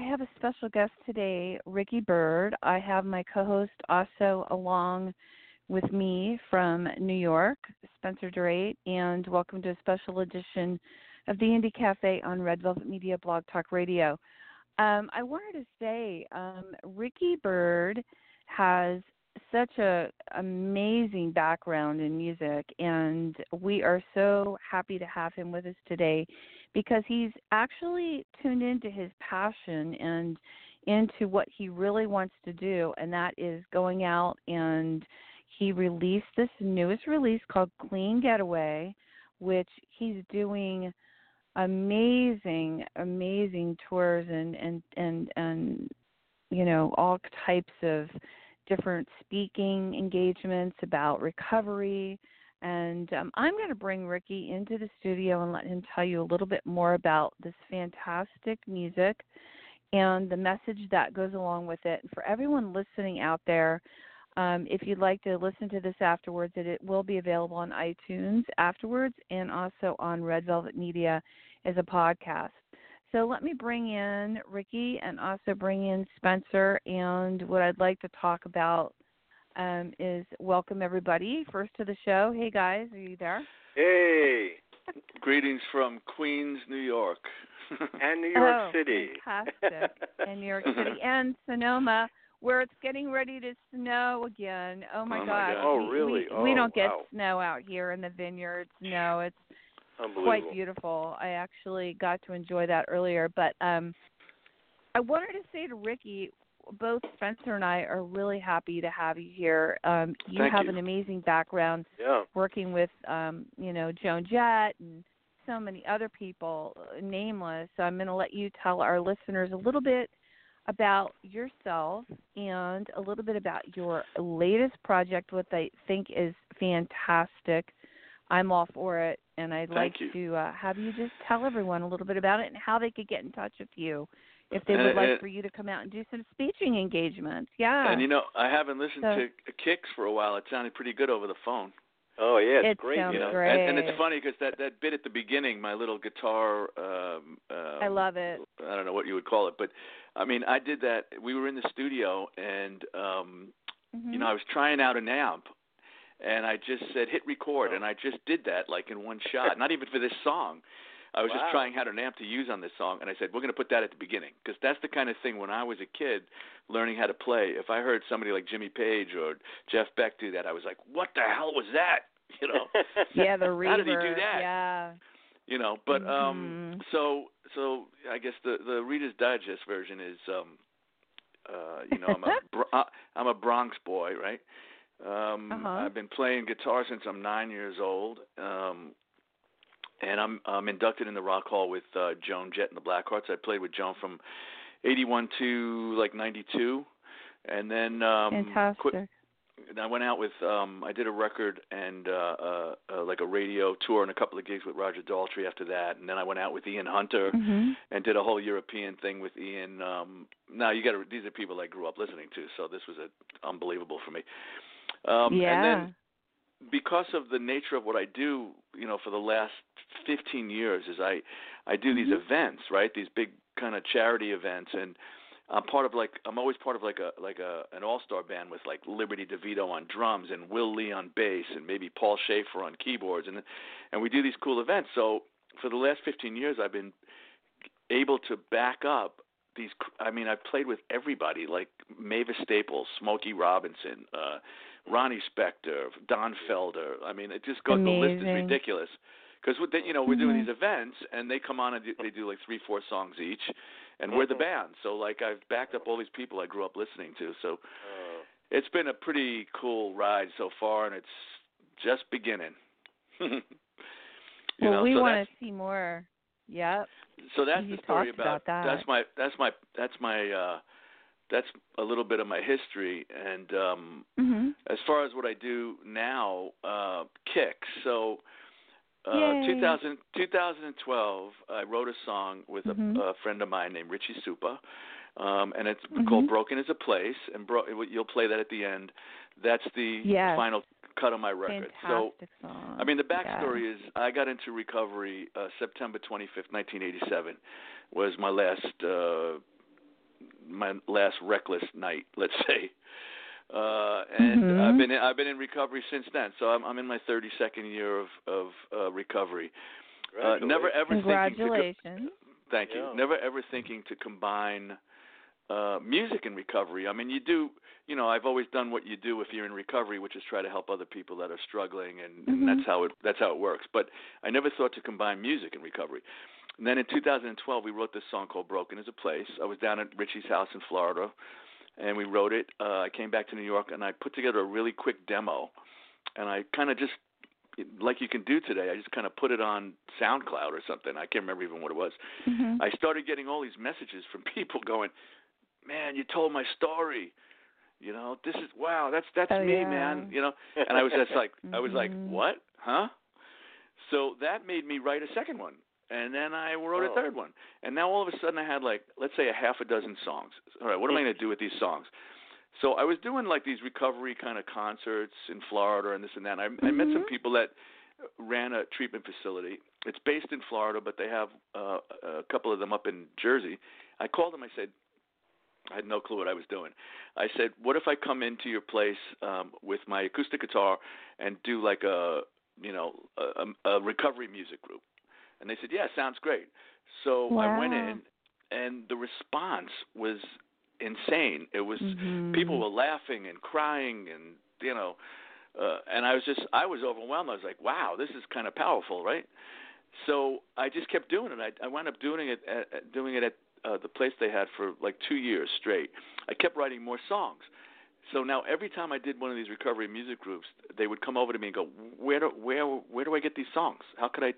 I have a special guest today, Ricky Byrd. I have my co host also along with me from New York, Spencer Durate, and welcome to a special edition of the Indie Cafe on Red Velvet Media Blog Talk Radio. Um, I wanted to say, um, Ricky Byrd has such a amazing background in music and we are so happy to have him with us today because he's actually tuned into his passion and into what he really wants to do and that is going out and he released this newest release called Clean Getaway which he's doing amazing amazing tours and and and and you know all types of different speaking engagements about recovery. And um, I'm going to bring Ricky into the studio and let him tell you a little bit more about this fantastic music and the message that goes along with it. And for everyone listening out there, um, if you'd like to listen to this afterwards, it, it will be available on iTunes afterwards and also on Red Velvet Media as a podcast. So let me bring in Ricky and also bring in Spencer. And what I'd like to talk about um, is welcome everybody first to the show. Hey guys, are you there? Hey, greetings from Queens, New York, and New York oh, City. Fantastic, and New York City and Sonoma, where it's getting ready to snow again. Oh my, oh my God! God. Oh, we, really? We, Oh, we don't get wow. snow out here in the vineyards. No, it's Unbelievable. Quite beautiful. I actually got to enjoy that earlier, but um I wanted to say to Ricky, both Spencer and I are really happy to have you here. Um you Thank have you. an amazing background Yeah. working with um, you know, Joan Jett and so many other people, nameless. So I'm going to let you tell our listeners a little bit about yourself and a little bit about your latest project, what I think is fantastic. I'm all for it, and I'd Thank like you. to uh, have you just tell everyone a little bit about it and how they could get in touch with you if they And- would like and- for you to come out and do some speaking engagements. Yeah. And you know, I haven't listened So- to Kicks for a while. It sounded pretty good over the phone. Oh yeah, it's It great. sounds you know. great. And, and it's funny because that that bit at the beginning, my little guitar. Um, um, I love it. I don't know what you would call it, but I mean, I did that. We were in the studio, and um, Mhm. you know, I was trying out an amp, and I just said hit record, and I just did that like in one shot. Not even for this song. I was Wow. just trying out an amp to use on this song, and I said we're going to put that at the beginning because that's the kind of thing when I was a kid learning how to play. If I heard somebody like Jimmy Page or Jeff Beck do that, I was like, what the hell was that? You know. yeah, the reverb. How did he do that? Yeah. you know but um Mhm. so so i guess the the reader's digest version is um uh you know i'm a Bro- uh, i'm a bronx boy right um Uh-huh. i've been playing guitar since i'm 9 years old um and i'm i'm inducted in the rock hall with uh joan jett and the blackhearts i played with joan from 81 to like 92 and then um Fantastic. quit, and I went out with um I did a record and uh, uh uh like a radio tour and a couple of gigs with Roger Daltrey after that and then I went out with Ian Hunter Mhm. and did a whole European thing with Ian um now you got to these are people I grew up listening to so this was a, unbelievable for me um yeah. and then because of the nature of what I do, you know, for the last 15 years is I I do these Mhm. events, right? These big kind of charity events and I'm part of like I'm always part of like a like a an all-star band with like Liberty DeVito on drums and Will Lee on bass and maybe Paul Shaffer on keyboards and and we do these cool events. So for the last 15 years I've been able to back up these cr- I mean I've played with everybody like Mavis Staples, Smokey Robinson, uh Ronnie Spector, Don Felder. I mean, it just goes. The list is Amazing. ridiculous. Because you know we're doing Mhm. these events, and they come on and do, they do like three, four songs each, and we're the Mhm. band. So like I've backed up all these people I grew up listening to. So Oh. it's been a pretty cool ride so far, and it's just beginning. you well, know, we so want to see more. Yep. So that's you the story talked about that. That's my that's my that's my uh that's a little bit of my history and um Mhm. as far as what I do now, uh, kicks. So Uh, 2000, 2012, I wrote a song with mm-hmm. a, a friend of mine named Richie Supa, um, and it's mm-hmm. called "Broken Is a Place," and bro- you'll play that at the end. That's the yes. final cut on my record. Fantastic so, song. I mean, the backstory yeah. is I got into recovery uh, September 25th, 1987, was my last uh, my last reckless night, let's say. Uh, and mm-hmm. I've been in, I've been in recovery since then. So I'm I'm in my 32nd year of of uh, recovery. Uh, never ever Congratulations. thinking to, thank you. Yeah. Never ever thinking to combine uh music and recovery. I mean, you do, you know, I've always done what you do if you're in recovery, which is try to help other people that are struggling and, mm-hmm. and that's how it that's how it works. But I never thought to combine music and recovery. And then in 2012, we wrote this song called "Broken Is a Place." I was down at Richie's house in Florida, and we wrote it. Uh, I came back to New York, and I put together a really quick demo, and I kind of just like you can do today. I just kind of put it on SoundCloud or something. I can't remember even what it was. Mm-hmm. I started getting all these messages from people going, "Man, you told my story." You know, this is wow. That's that's oh, me, yeah. man. You know, and I was just like, mm-hmm. I was like, Mm-hmm. what? Huh? So that made me write a second one, and then I wrote Oh. a third one, and now all of a sudden I had like, let's say, a half a dozen songs. All right, what am I going to do with these songs? So I was doing like these recovery kind of concerts in Florida and this and that. And I, I met some Mhm. people that ran a treatment facility. It's based in Florida, but they have uh, a couple of them up in Jersey. I called them. I said, I had no clue what I was doing. I said, "What if I come into your place um, with my acoustic guitar and do like a, you know, a, a recovery music group?" And they said, "Yeah, sounds great." So I went in, and the response was insane. It was Mhm. people were laughing and crying, and you know, uh, and I was just I was overwhelmed. I was like, "Wow, this is kind of powerful, right?" So I just kept doing it. I, I wound up doing it at, at doing it at uh, the place they had for like two years straight. I kept writing more songs. So now every time I did one of these recovery music groups, they would come over to me and go, "Where do where where do I get these songs? How could I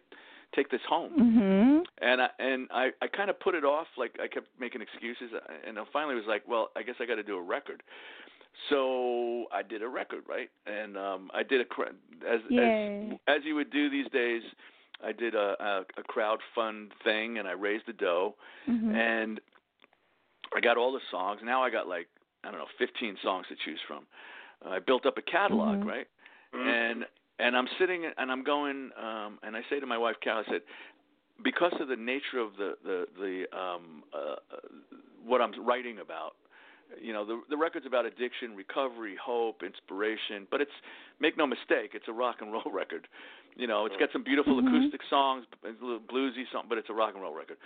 take this home?" Mhm. And I and I I kind of put it off. Like I kept making excuses, and I finally was like, "Well, I guess I got to do a record." So I did a record, right? And um I did a as Yay. as as you would do these days. I did a, a a crowd fund thing, and I raised the dough, Mhm. and I got all the songs. Now I got like I don't know, 15 songs to choose from. Uh, I built up a catalog, Mhm. right? Mhm. And and I'm sitting and I'm going, um, and I say to my wife, Carol, I said, because of the nature of the the the um, uh, uh, what I'm writing about, you know, the the record's about addiction, recovery, hope, inspiration, but it's make no mistake, it's a rock and roll record. You know, it's got some beautiful Mhm. acoustic songs, it's a little bluesy something, but it's a rock and roll record.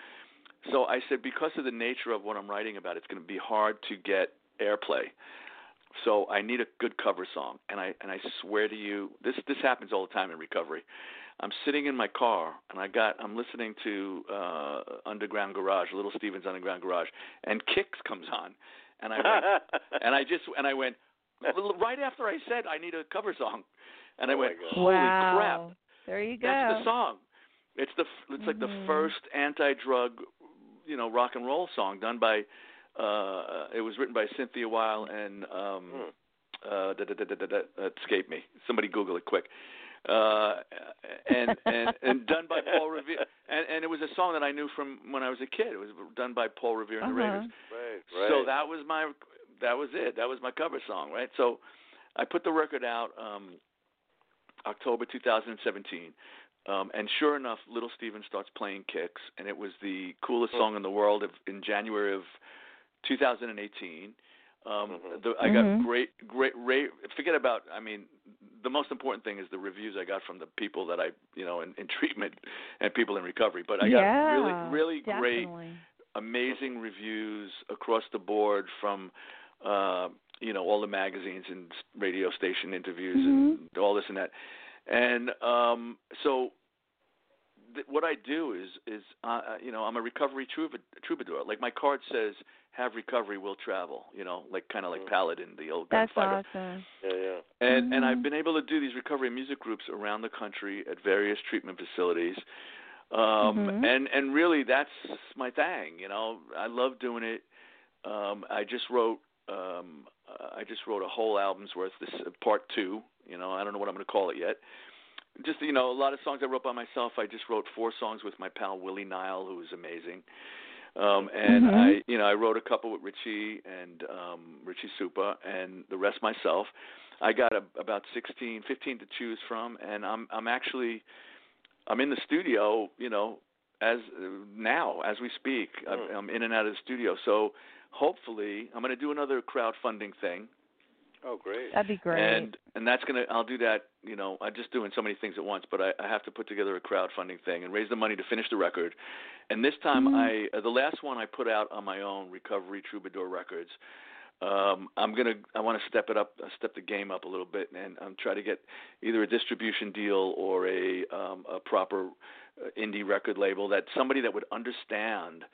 So I said, because of the nature of what I'm writing about, it's going to be hard to get airplay. So I need a good cover song, and I and I swear to you, this this happens all the time in recovery. I'm sitting in my car, and I got I'm listening to uh Underground Garage, Little Steven's Underground Garage, and Kicks comes on, and I went, and I just and I went right after I said I need a cover song, and I Oh went, God. holy wow. crap, There you go. that's the song. It's the it's like the Mhm. first anti-drug, you know, rock and roll song done by. Uh, it was written by Cynthia Weil and um, Hmm. uh, da, da, da, da, da, da, escape me. Somebody Google it quick. Uh, and and and done by Paul Revere. And and it was a song that I knew from when I was a kid. It was done by Paul Revere and the Uh-huh. Raiders. Right, right. So that was my that was it. That was my cover song, right? So I put the record out um October 2017. Um, and sure enough, Little Steven starts playing kicks, and it was the coolest Hmm. song in the world of, in January of 2018. Um, Mhm. the, I got Mhm. great, great, rate. Forget about. I mean, the most important thing is the reviews I got from the people that I, you know, in, in treatment and people in recovery. But I got yeah, really, really great amazing reviews across the board from uh, you know all the magazines and radio station interviews and all this and that. And um, so th- what I do is is uh, uh, you know I'm a recovery trouba- troubadour. Like my card says, "Have recovery, will travel." You know, like kind of like Mhm. Paladin, the old That's gunfighter. awesome. yeah, yeah. And and I've Mhm. been able to do these recovery music groups around the country at various treatment facilities. Um Mhm. and and really that's my thing, you know. I love doing it. Um I just wrote um uh, I just wrote a whole album's worth this uh, part 2, you know, I don't know what I'm going to call it yet. just you know, a lot of songs I wrote by myself. I just wrote four songs with my pal Willie Nile, who is amazing. Um, and Mhm. I, you know, I wrote a couple with Richie and um, Richie Supa, and the rest myself. I got a, about 16, 15 to choose from, and I'm I'm actually I'm in the studio, you know, as now as we speak. I'm, Hmm. I'm in and out of the studio, so hopefully I'm going to do another crowdfunding thing Oh, great. That'd be great. and and that's gonna I'll do that. You know, I'm just doing so many things at once, but I, I have to put together a crowdfunding thing and raise the money to finish the record. And this time, Mhm. I uh, the last one I put out on my own, Recovery Troubadour Records. Um, I'm gonna I want to step it up, uh, step the game up a little bit, and I'm try to get either a distribution deal or a um, a proper uh, indie record label that somebody that would understand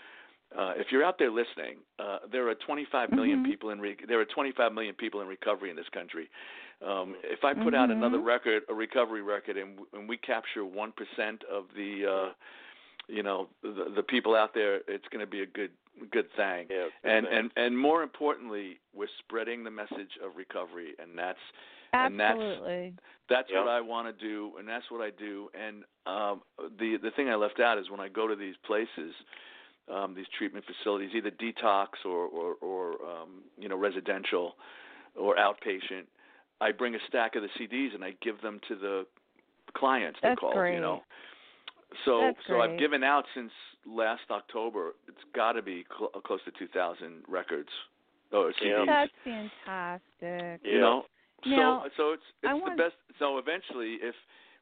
uh, if you're out there listening, uh, there are 25 million Mhm. people in re- there are 25 million people in recovery in this country. Um, if I put out Mhm. another record, a recovery record, and, w- and we capture one percent of the, uh, you know, the, the people out there, it's going to be a good good thing. Yeah. And thanks. and and more importantly, we're spreading the message of recovery, and that's and that's- Absolutely. that's Yeah. what I want to do, and that's what I do. And um, the the thing I left out is when I go to these places, um, these treatment facilities, either detox or or, or um, you know residential or outpatient. I bring a stack of the CDs and I give them to the clients. They're That's great. you know. So That's so I've given out since last October. It's got to be cl- close to 2,000 records or CDs. That's fantastic. You know, Now, so so it's I it's want- the best. So eventually, if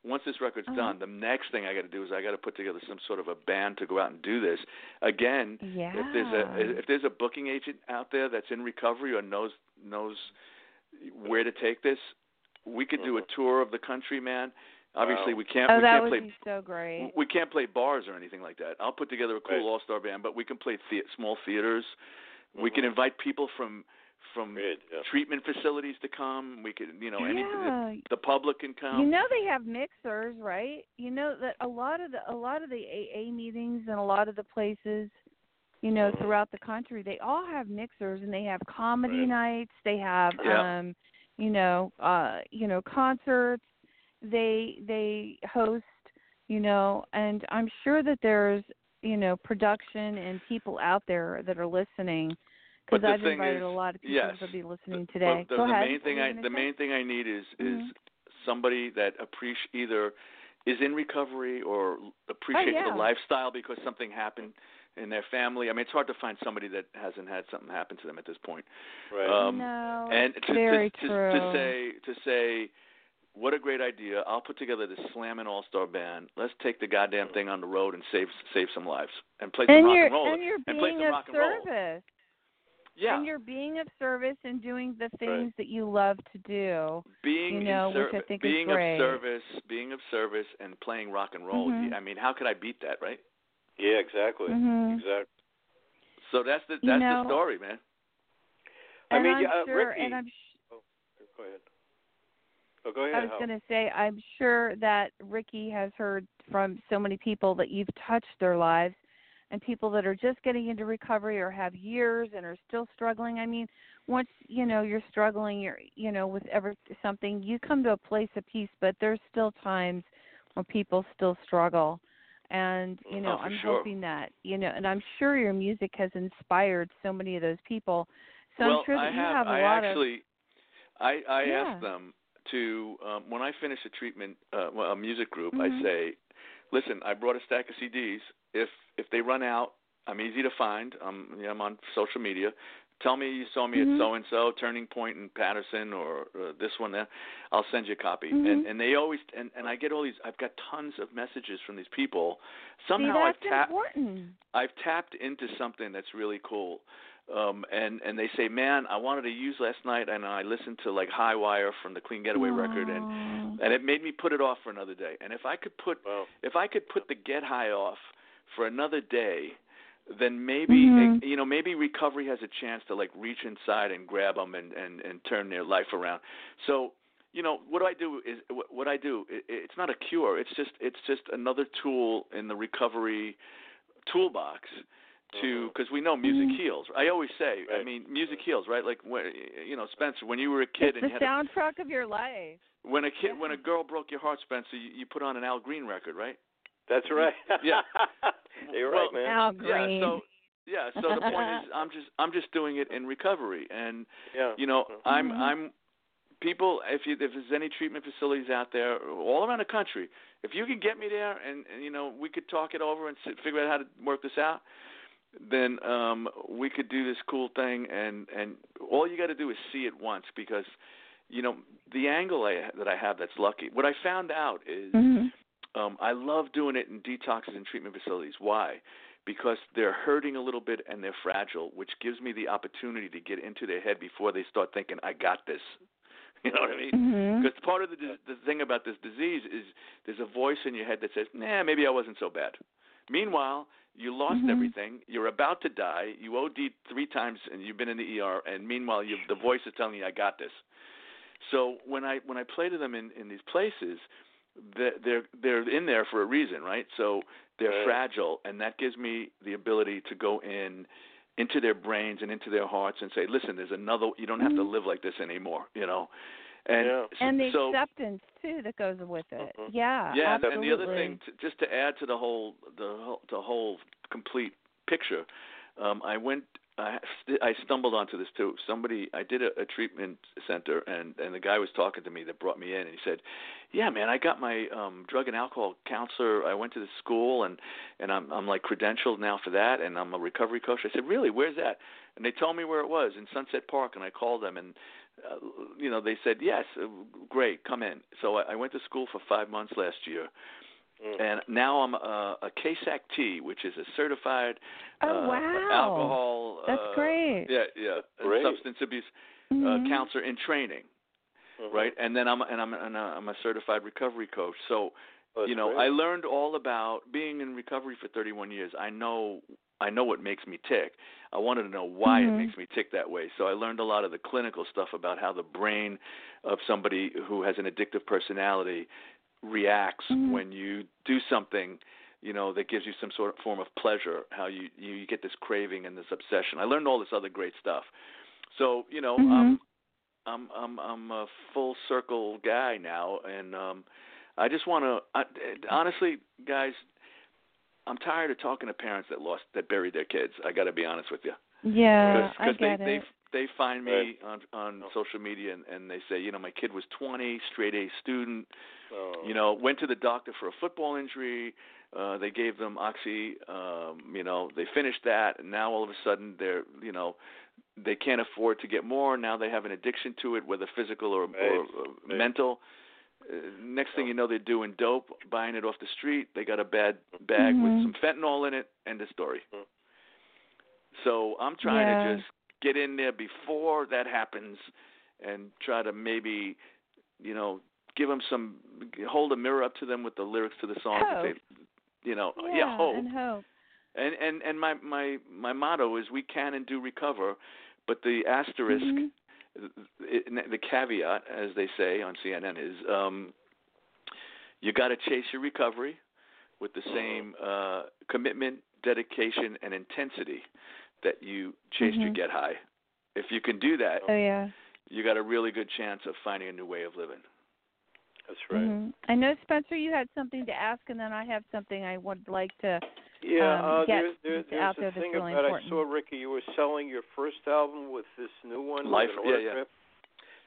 once this record's Uh-huh. done, the next thing I got to do is I got to put together some sort of a band to go out and do this. Again, Yeah. if there's a if there's a booking agent out there that's in recovery or knows knows where to take this, we could do a tour of the country, man. Obviously, Wow. we can't oh, we that can't would play be so great. we can't play bars or anything like that. I'll put together a cool Right. all star band, but we can play the- small theaters. We Mhm. can invite people from from Great. Yeah. treatment facilities to come. We could, you know, any yeah. the public can come. You know they have mixers, right? You know that a lot of the a lot of the AA meetings and a lot of the places, you know, Mhm. throughout the country, they all have mixers and they have comedy Right. nights, they have Yeah. um, you know, uh, you know, concerts. They they host, you know, and I'm sure that there's, you know, production and people out there that are listening But because the I've invited is- a lot of people yes. to be listening But today. the, Go the ahead. main thing I the main thing I need is is Mhm. somebody that appreciate either is in recovery or appreciates Oh, yeah. the lifestyle because something happened in their family. I mean, it's hard to find somebody that hasn't had something happen to them at this point. Right. Um, no, and it's to, very to, to, true. to say to say what a great idea i'll put together this slamming all star band let's take the goddamn thing on the road and save save some lives and play some and rock and roll and you're play some rock and roll service. Yeah And you're being of service and doing the things that you love to do. being you know, in which I service think is great. of service being of service and playing rock and roll Mhm. i mean how could i beat that right yeah. Exactly. Mhm. Exactly. so that's the that's You know- the story man I And mean, I'm uh, sure, Ricky- and I'm sh- Go ahead. Oh, go ahead. I was going to say, I'm sure that Ricky has heard from so many people that you've touched their lives and people that are just getting into recovery or have years and are still struggling. I mean, once, you know, you're struggling, you're, you know, with ever something, you come to a place of peace, but there's still times when people still struggle. And, you know, Oh, I'm sure. hoping that, you know, and I'm sure your music has inspired so many of those people. So well I'm sure that i you have, have a i lot actually i i Yeah. asked them to um when i finish a treatment uh well, a music group i Mhm. say listen i brought a stack of cds if if they run out i'm easy to find. I'm you know, i'm on social media tell me you saw me Mhm. at so and so turning point in Paterson or uh, this one there i'll send you a copy Mhm. and and they always and and i get all these i've got tons of messages from these people of somehow See, i've that's tapped important. I've tapped into something that's really cool. Um and and they say, "Man, I wanted to use last night and I listened to like High Wire from the Clean Getaway record and and it made me put it off for another day. And if I could put Wow. if I could put the Get High off for another day, then maybe Mhm. you know maybe recovery has a chance to like reach inside and grab them and and and turn their life around. So you know what do I do is what what I do. It, it's not a cure. It's just it's just another tool in the recovery toolbox to because we know music Mhm. heals. I always say, I mean, music heals, right? Like when you know, Spencer, when you were a kid it's and the you had a soundtrack of your life. when a kid, when a girl broke your heart, Spencer, you, you put on an Al Green record, right? That's right. Yeah. You're Well, right, man. Al Green. Yeah. So yeah. So the point is, I'm just I'm just doing it in recovery, and yeah. you know I'm Mhm. I'm people if you if there's any treatment facilities out there all around the country if you could get me there and, and you know we could talk it over and sit, figure out how to work this out then um we could do this cool thing and and all you got to do is see it once because you know the angle I, that I have that's lucky what I found out is Mhm. Um, I love doing it in detoxes and treatment facilities. Why? Because they're hurting a little bit and they're fragile, which gives me the opportunity to get into their head before they start thinking, "I got this." You know what I mean? Because part of the the thing about this disease is there's a voice in your head that says, "Nah, maybe I wasn't so bad." Meanwhile, you lost Mhm. everything. You're about to die. You OD'd three times and you've been in the ER. And meanwhile, you the voice is telling you, "I got this." So when I when I play to them in in these places, they're they're, they're in there for a reason, right? So they're Right. fragile, and that gives me the ability to go in into their brains and into their hearts and say, "Listen, there's another. You don't have to Mhm. live like this anymore," you know. And Yeah. And the so acceptance too that goes with it. Mhm. Yeah. yeah, absolutely. and the other thing, t- just to add to the whole the whole, the whole complete picture, um, I went. I, st- I stumbled onto this too. Somebody, I did a, a treatment center, and and the guy was talking to me that brought me in, and he said, "Yeah, man, I got my um drug and alcohol counselor. I went to the school, and and I'm I'm like credentialed now for that, and I'm a recovery coach." I said, "Really? Where's that?" And they told me where it was in Sunset Park, and I called them, and uh, you know they said, "Yes, uh, great, come in." So I, I went to school for five months last year, Mm. and now I'm a, a KSAC T, which is a certified Oh uh, wow. alcohol. That's uh, great. Yeah, yeah, Great. substance abuse Mhm. uh, counselor in training, Mhm. right? And then I'm and I'm and I'm a certified recovery coach. So Oh, that's you know, great. I learned all about being in recovery for 31 years. I know I know what makes me tick. I wanted to know why Mhm. it makes me tick that way. So I learned a lot of the clinical stuff about how the brain of somebody who has an addictive personality reacts Mhm. when you do something you know that gives you some sort of form of pleasure how you you get this craving and this obsession i learned all this other great stuff so you know Mhm. um i'm i'm i'm a full circle guy now and um i just want to I, honestly guys i'm tired of talking to parents that lost that buried their kids i got to be honest with you Yeah, I because they it. They find me Right. on on social media and, and they say you know my kid was 20 straight A student Oh. you know went to the doctor for a football injury uh they gave them oxy um you know they finished that and now all of a sudden they're you know they can't afford to get more now they have an addiction to it whether physical or, Right. or, or Right. mental uh, next thing you know they're doing dope buying it off the street they got a bad bag Mhm. with some fentanyl in it end of story Mhm. so i'm trying Yeah. to just get in there before that happens and try to maybe you know give them some hold a mirror up to them with the lyrics to the song and they, you know Yeah, yeah hope and hope. and and and my my my motto is we can and do recover but the asterisk Mhm. it, the caveat as they say on CNN is um you got to chase your recovery with the same uh commitment dedication and intensity that you chased your Mhm. get high if you can do that Oh yeah. you got a really good chance of finding a new way of living That's right. Mhm. I know Spencer, you had something to ask, and then I have something I would like to. Yeah, um, uh, get there, there, this there's out a there that's thing really about important. I saw Ricky. You were selling your first album with this new one. Life- an yeah, yeah.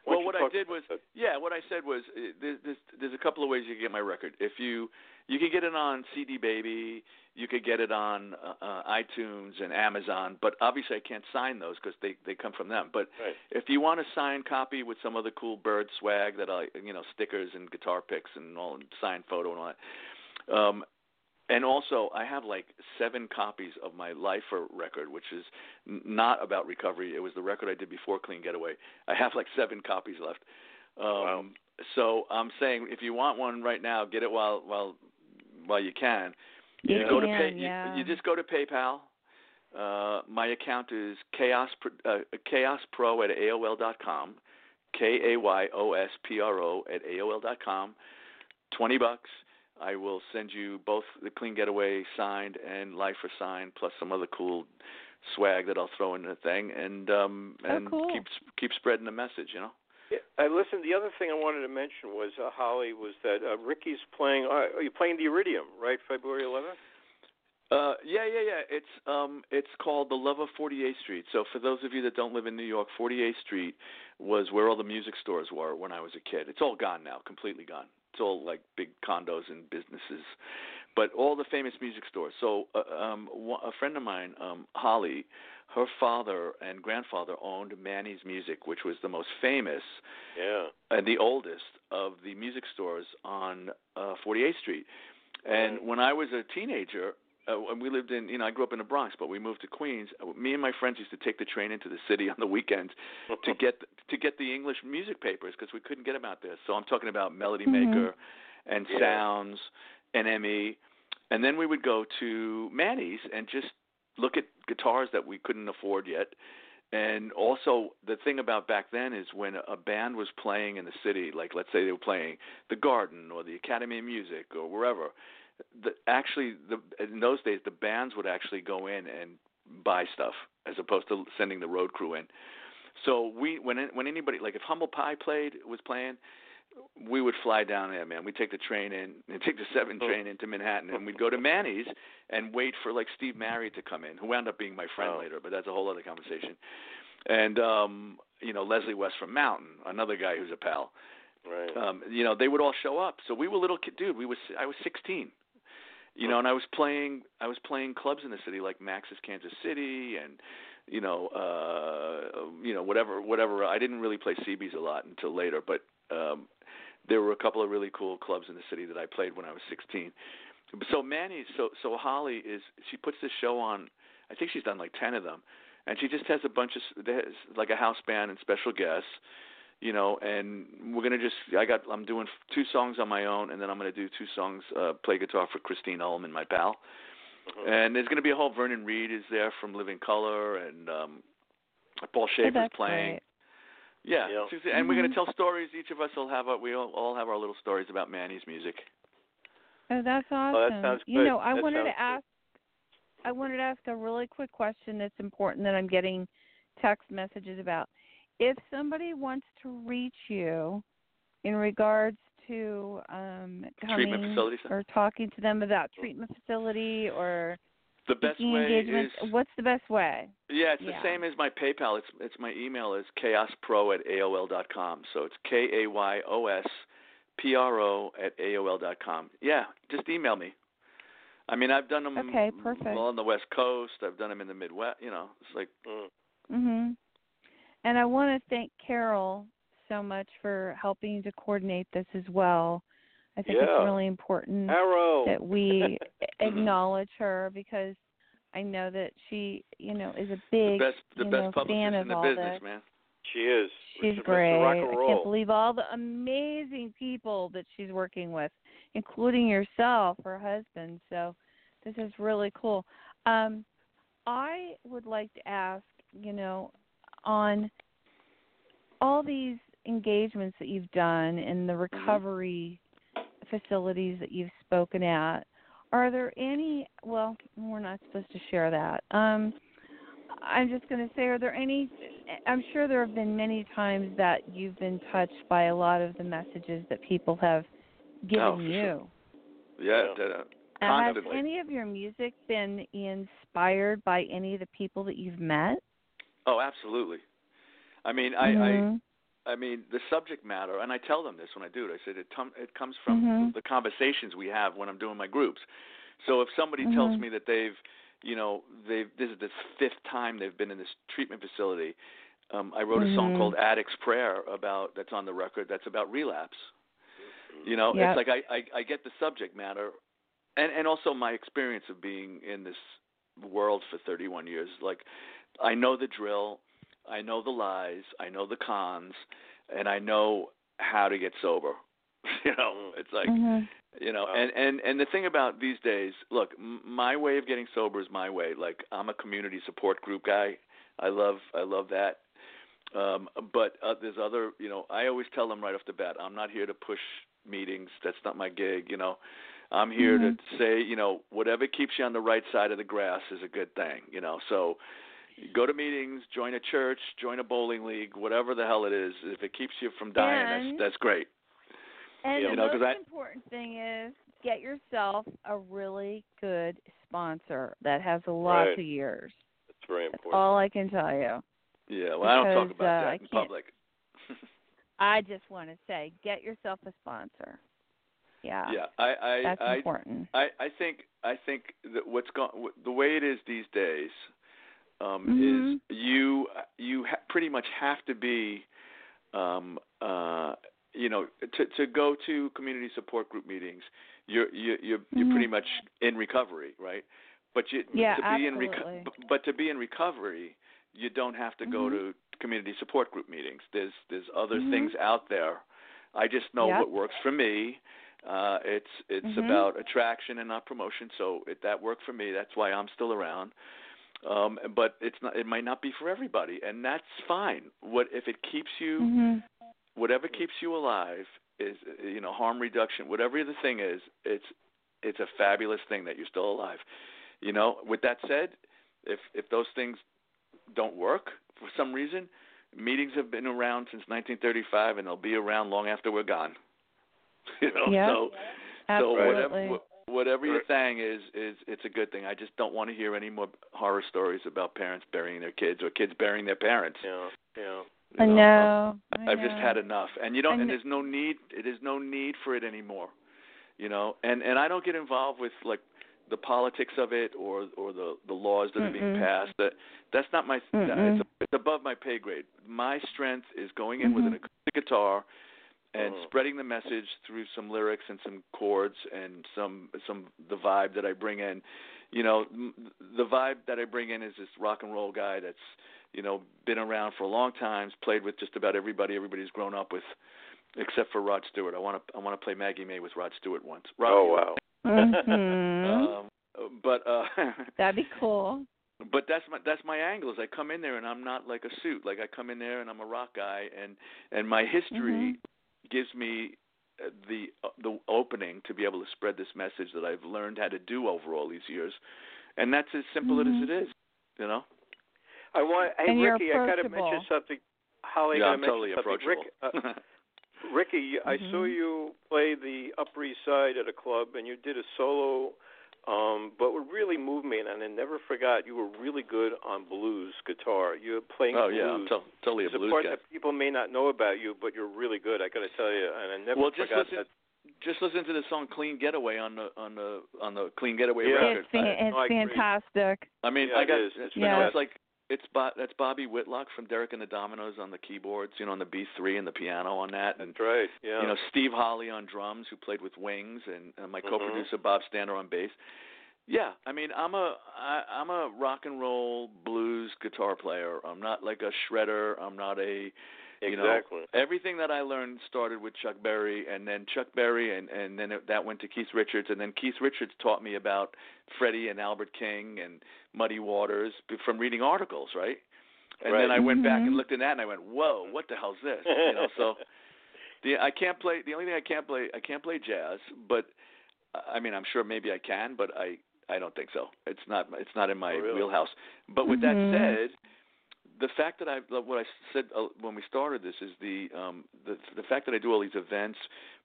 Why Well, what I did was- that? Yeah, what I said was uh, there's, there's there's a couple of ways you can get my record. If you you can get it on CD Baby, you could get it on uh, uh, iTunes and Amazon, but obviously I can't sign those because they they come from them. But Right. if you want a signed copy with some other cool Byrd swag that I you know stickers and guitar picks and all and signed photo and all that. Um, and also, I have like seven copies of my Lifer record, which is not about recovery. It was the record I did before Clean Getaway. I have like seven copies left. Um, Wow. So I'm saying, if you want one right now, get it while while while you can. You You go to pay. yeah. You, you just go to PayPal. Uh, my account is chaos uh, kayospro at aol dot com, k a y o s p r o at aol dot com. Twenty bucks. I will send you both the Clean Getaway signed and Lifer signed, plus some other cool swag that I'll throw in the thing, and um Oh, and cool. keep keep spreading the message. You know. Yeah, I listened. The other thing I wanted to mention was uh, Holly was that uh, Ricky's playing. Uh, are you playing the Iridium, right? February 11th. Uh, yeah, yeah, yeah. It's um, it's called the Love of 48th Street. So for those of you that don't live in New York, 48th Street was where all the music stores were when I was a kid. It's all gone now, completely gone. It's all like big condos and businesses, but all the famous music stores. So uh, um, a friend of mine, um, Holly, her father and grandfather owned Manny's Music, which was the most famous yeah. and the oldest of the music stores on uh, 48th Street. And when I was a teenager, uh, when we lived in, you know, I grew up in the Bronx, but we moved to Queens. Uh, me and my friends used to take the train into the city on the weekends to get to get the English music papers because we couldn't get them out there. So I'm talking about Melody Mhm. Maker and Yeah. Sounds and NME, and then we would go to Manny's and just look at guitars that we couldn't afford yet. And also, the thing about back then is when a band was playing in the city, like let's say they were playing the Garden or the Academy of Music or wherever, the, actually, the, in those days, the bands would actually go in and buy stuff as opposed to sending the road crew in. So we, when when anybody like if Humble Pie played was playing, we would fly down there, man. We'd take the train in, and take the seven train into Manhattan, and we'd go to Manny's and wait for like Steve Marriott to come in, who wound up being my friend Wow. later, but that's a whole other conversation. And um, you know Leslie West from Mountain, another guy who's a pal. Right. Um, you know they would all show up. So we were little kid, dude. We was I was 16. You know, and I was playing I was playing clubs in the city like Max's Kansas City and you know uh you know whatever whatever I didn't really play CBs a lot until later, but um there were a couple of really cool clubs in the city that I played when I was 16. So Manny, so so Holly is she puts this show on. I think she's done like 10 of them, and she just has a bunch of like a house band and special guests, you know. And we're gonna just I got I'm doing two songs on my own, and then I'm gonna do two songs uh, play guitar for Christine Ohlman, my pal. Mhm. And there's gonna be a whole Vernon Reid is there from Living Colour, and um Paul Shaffer's that's playing. great. Yeah, Yeah. it's- and we're gonna tell stories. Each of us will have a, we all, all have our little stories about Manny's music. Oh, that's awesome. Oh, that sounds Mm-hmm. You know, I That wanted sounds to good. ask I wanted to ask a really quick question that's important that I'm getting text messages about. If somebody wants to reach you in regards to um coming Treatment facility stuff? or talking to them about treatment facility or The best way is what's the best way? yeah, it's Yeah. the same as my PayPal. It's it's my email is kayospro at aol dot com. So it's k a y o s p r o at aol dot com. Yeah, just email me. I mean, I've done them Okay, perfect. well on the West Coast. I've done them in the Midwest. You know, it's like Mm. Mhm. And I want to thank Carol so much for helping to coordinate this as well. I think Yeah. it's really important Arrow. that we acknowledge her because I know that she, you know, is a big the best the best know, publicist fan in the all business, this. man. she is. She's Mr. great. I can't believe all the amazing people that she's working with, including yourself, her husband. So this is really cool. Um, I would like to ask, you know, on all these engagements that you've done and the recovery facilities that you've spoken at, are there any well, we're not supposed to share that. Um I'm just going to say are there any I'm sure there have been many times that you've been touched by a lot of the messages that people have given Oh, for you. sure. Yeah, Yeah. Uh, Has any of your music been inspired by any of the people that you've met? Oh, absolutely. I mean, I, I Mhm. I mean, the subject matter, and I tell them this when I do it. I said it, tum- it comes from Mhm. the conversations we have when I'm doing my groups. So if somebody tells Mhm. me that they've, you know, they've this is the fifth time they've been in this treatment facility, um, I wrote a song Mhm. called Addict's Prayer about that's on the record. That's about relapse. You know, Yep. it's like I, I I get the subject matter, and and also my experience of being in this world for 31 years. Like, I know the drill, I know the lies, I know the cons, and I know how to get sober. you know, it's like Mhm. you know, and and and the thing about these days, look, my way of getting sober is my way. Like I'm a community support group guy. I love I love that. Um, but uh, there's other, you know, I always tell them right off the bat, I'm not here to push meetings. That's not my gig. You know, I'm here Mhm. to say, you know, whatever keeps you on the right side of the grass is a good thing. You know, so Go to meetings, join a church, join a bowling league, whatever the hell it is. If it keeps you from dying, And- that's that's great. And You the know, 'cause most I- important thing is get yourself a really good sponsor that has a lot Right. of years. That's very That's important. all I can tell you. Yeah, well, I don't talk about uh, that in public. I just want to say, get yourself a sponsor. Yeah, yeah, I I that's I, important. I I think I think that what's going the way it is these days um Mhm. is you you ha- pretty much have to be um uh you know to to go to community support group meetings you're you you're you're Mhm. pretty much in recovery right but you Yeah, to be in absolutely. reco- but to be in recovery you don't have to go Mhm. to community support group meetings there's there's other Mhm. things out there i just know Yep. what works for me uh it's it's Mhm. about attraction and not promotion so it that worked for me that's why i'm still around um but it's not it might not be for everybody and that's fine what if it keeps you Mhm. whatever keeps you alive is you know harm reduction whatever the thing is it's it's a fabulous thing that you're still alive you know with that said if if those things don't work for some reason meetings have been around since 1935 and they'll be around long after we're gone you know Yep. so so Absolutely. whatever wh- whatever your thing is is it's a good thing i just don't want to hear any more horror stories about parents burying their kids or kids burying their parents Yeah, yeah. you know, I know? know. I I've just had enough, and you don't. And- And there's no need. There's no need for it anymore. You know, and and I don't get involved with like the politics of it or or the the laws that are being passed. That that's not my. Mm-mm. It's, it's above my pay grade. My strength is going in with mm-hmm. an acoustic guitar and Mhm. spreading the message through some lyrics and some chords and some some the vibe that I bring in. You know, m- the vibe that I bring in is this rock and roll guy that's you know been around for a long time, played with just about everybody. Everybody's grown up with, except for Rod Stewart. I want to I want to play Maggie May with Rod Stewart once. Rod, Oh wow. mm-hmm. Um, but uh, That'd be cool. but that's my that's my angle. Is I come in there and I'm not like a suit. Like I come in there and I'm a rock guy, and and my history Mhm. Gives me uh, the uh, the opening to be able to spread this message that I've learned how to do over all these years, and that's as simple Mhm. as it is. You know. I want. Hey, And Ricky, I got to mention something. Holly, yeah, I I'm totally approachable. Rick, uh, Ricky, you- I saw Mhm. you play the Upper East Side at a club, and you did a solo. Um, but what really moved me, and I never forgot, you were really good on blues guitar. You're playing oh blues. yeah, I'm to- totally a It's a blues part guy. that people may not know about you, but you're really good. I got to tell you, and I never Well, just forgot listen- that. Just listen to the song "Clean Getaway" on the on the on the Clean Getaway Yeah. record. It's, fan- I- it's I agree. fantastic. I mean, Yeah, I got is. It's you know, it's like it's Bo- that's Bobby Whitlock from Derek and the Dominos on the keyboards, you know, on the B3 and the piano on that, and That's right. Yeah. you know Steve Holley on drums, who played with Wings, and, and my Mhm. co-producer Bob Stander on bass. Yeah, I mean, I'm a I, I'm a rock and roll blues guitar player. I'm not like a shredder. I'm not a you know, exactly. everything that I learned started with Chuck Berry, and then Chuck Berry, and and then it, that went to Keith Richards, and then Keith Richards taught me about Freddie and Albert King and Muddy Waters from reading articles, right? And then I went back and Mhm. looked at that, and I went, "Whoa, what the hell's this?" You know, so the I can't play. The only thing I can't play, I can't play jazz, but I mean, I'm sure maybe I can, but I I don't think so. It's not it's not in my Oh, really? wheelhouse. But with Mhm. that said, the fact that I what I said uh, when we started this is the um the the fact that I do all these events,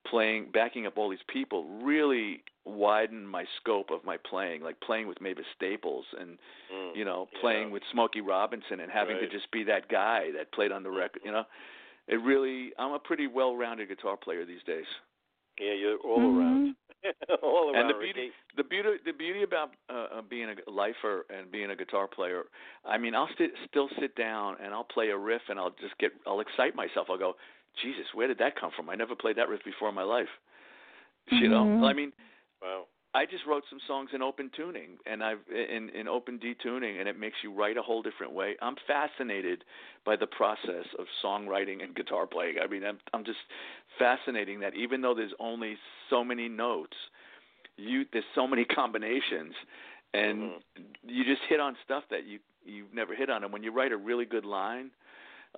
playing, backing up all these people, really widen my scope of my playing. Like playing with Mavis Staples and Mm. you know Yeah. playing with Smokey Robinson and having Right. to just be that guy that played on the record. You know, it really I'm a pretty well-rounded guitar player these days. Yeah, you're all Mhm. around. all around. And the beauty, the beauty, the beauty about uh, uh, being a lifer and being a guitar player. I mean, I'll st- still sit down and I'll play a riff and I'll just get, I'll excite myself. I'll go, Jesus, where did that come from? I never played that riff before in my life. You know, Mhm. I mean, Wow. I just wrote some songs in open tuning and I've in in open D tuning and it makes you write a whole different way. I'm fascinated by the process of songwriting and guitar playing. I mean, I'm I'm just fascinating that even though there's only so many notes, you there's so many combinations and Mhm. you just hit on stuff that you you've never hit on and when you write a really good line,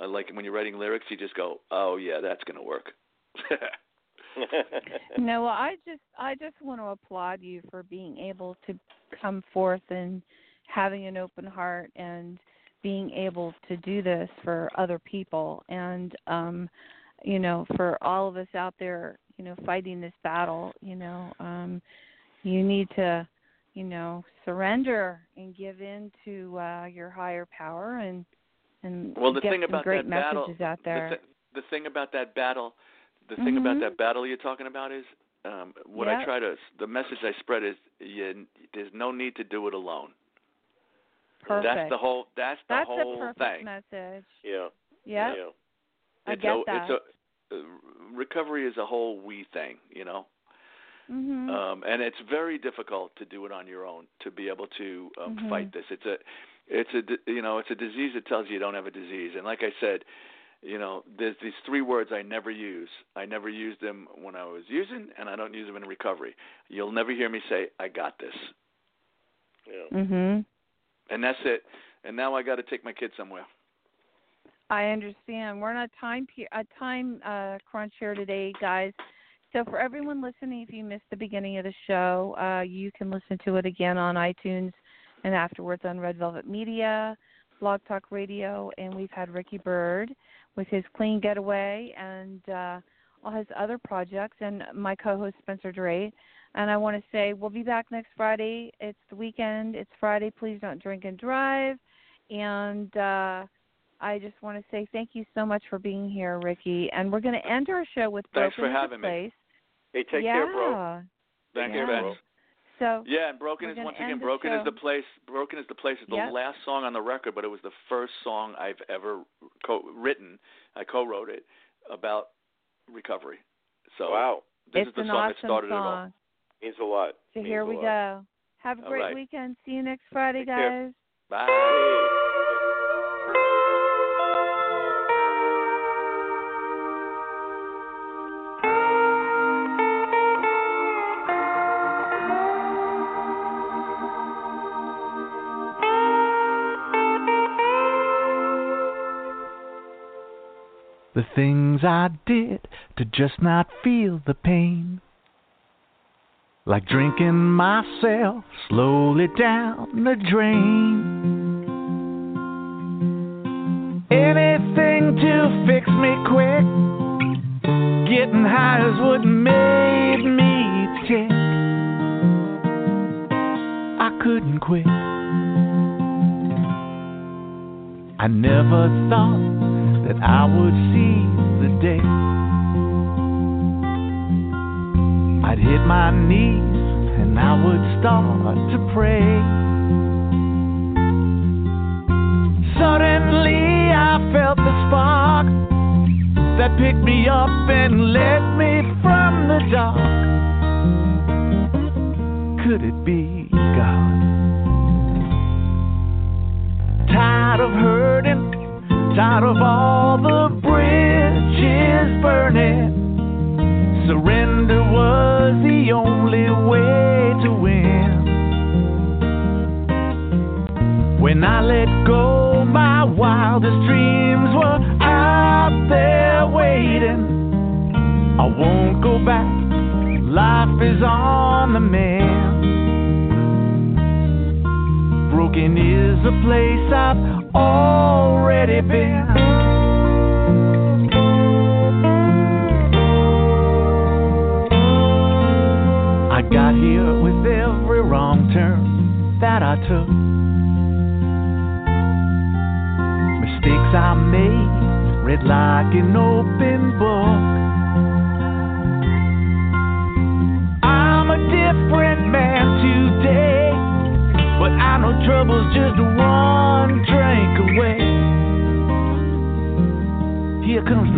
uh, like when you're writing lyrics, you just go, "Oh yeah, that's going to work." No, well, I just I just want to applaud you for being able to come forth and having an open heart and being able to do this for other people. And um you know for all of us out there you know fighting this battle you know um you need to you know surrender and give in to uh your higher power and and well the get thing some about great that battle messages out there. the, th- the thing about that battle the thing about Mhm. that battle you're talking about is um what I try to the message I spread is you, there's no need to do it alone perfect that's the whole that's the That's whole a perfect thing message Yeah. yep Yeah. i it's get a, that it's a uh, recovery is a whole we thing you know mhm um, and it's very difficult to do it on your own to be able to um, Mhm. fight this. It's a, it's a, you know, it's a disease that tells you you don't have a disease. And like I said, you know, there's these three words I never use. I never used them when I was using, and I don't use them in recovery. You'll never hear me say, "I got this," Yeah. mhm and that's it. And now I got to take my kids somewhere. I understand. We're on a time pe- a time uh, crunch here today, guys. So for everyone listening, if you missed the beginning of the show, uh, you can listen to it again on iTunes and afterwards on Red Velvet Media, Blog Talk Radio, and we've had Ricky Byrd with his Clean Getaway and uh, all his other projects, and my co-host Spencer Dre. And I want to say we'll be back next Friday. It's the weekend. It's Friday. Please don't drink and drive. And uh, I just want to say thank you so much for being here, Ricky. And we're going to end our show with Thanks Broken for having the me. Place. Hey, take yeah. care, bro. Thanks, Yeah. Spence. So Yeah, and Broken is once end again the Broken is the place. Broken is the place is the Yep. last song on the record, but it was the first song I've ever co- written. I co-wrote it about recovery. So Wow. this it's is the song awesome that started song. it all. Means a lot. So Means here a we lot. go. Have a great right. weekend. See you next Friday, Take care. guys. Bye. The things I did to just not feel the pain. Like drinking myself slowly down the drain. Anything to fix me quick. Getting high is what made me tick. I couldn't quit. I never thought that I would see the day. I'd hit my knees and I would start to pray. Suddenly I felt the spark that picked me up and led me from the dark. Could it be God? Tired of hurting tired of all the bridges burning. Surrender was the only way to win. When I let go, my wildest dreams were out there waiting. I won't go back, life is on the mend. Broken is a place I've already been. I got here with every wrong turn that I took. Mistakes I made, read like an open book. Here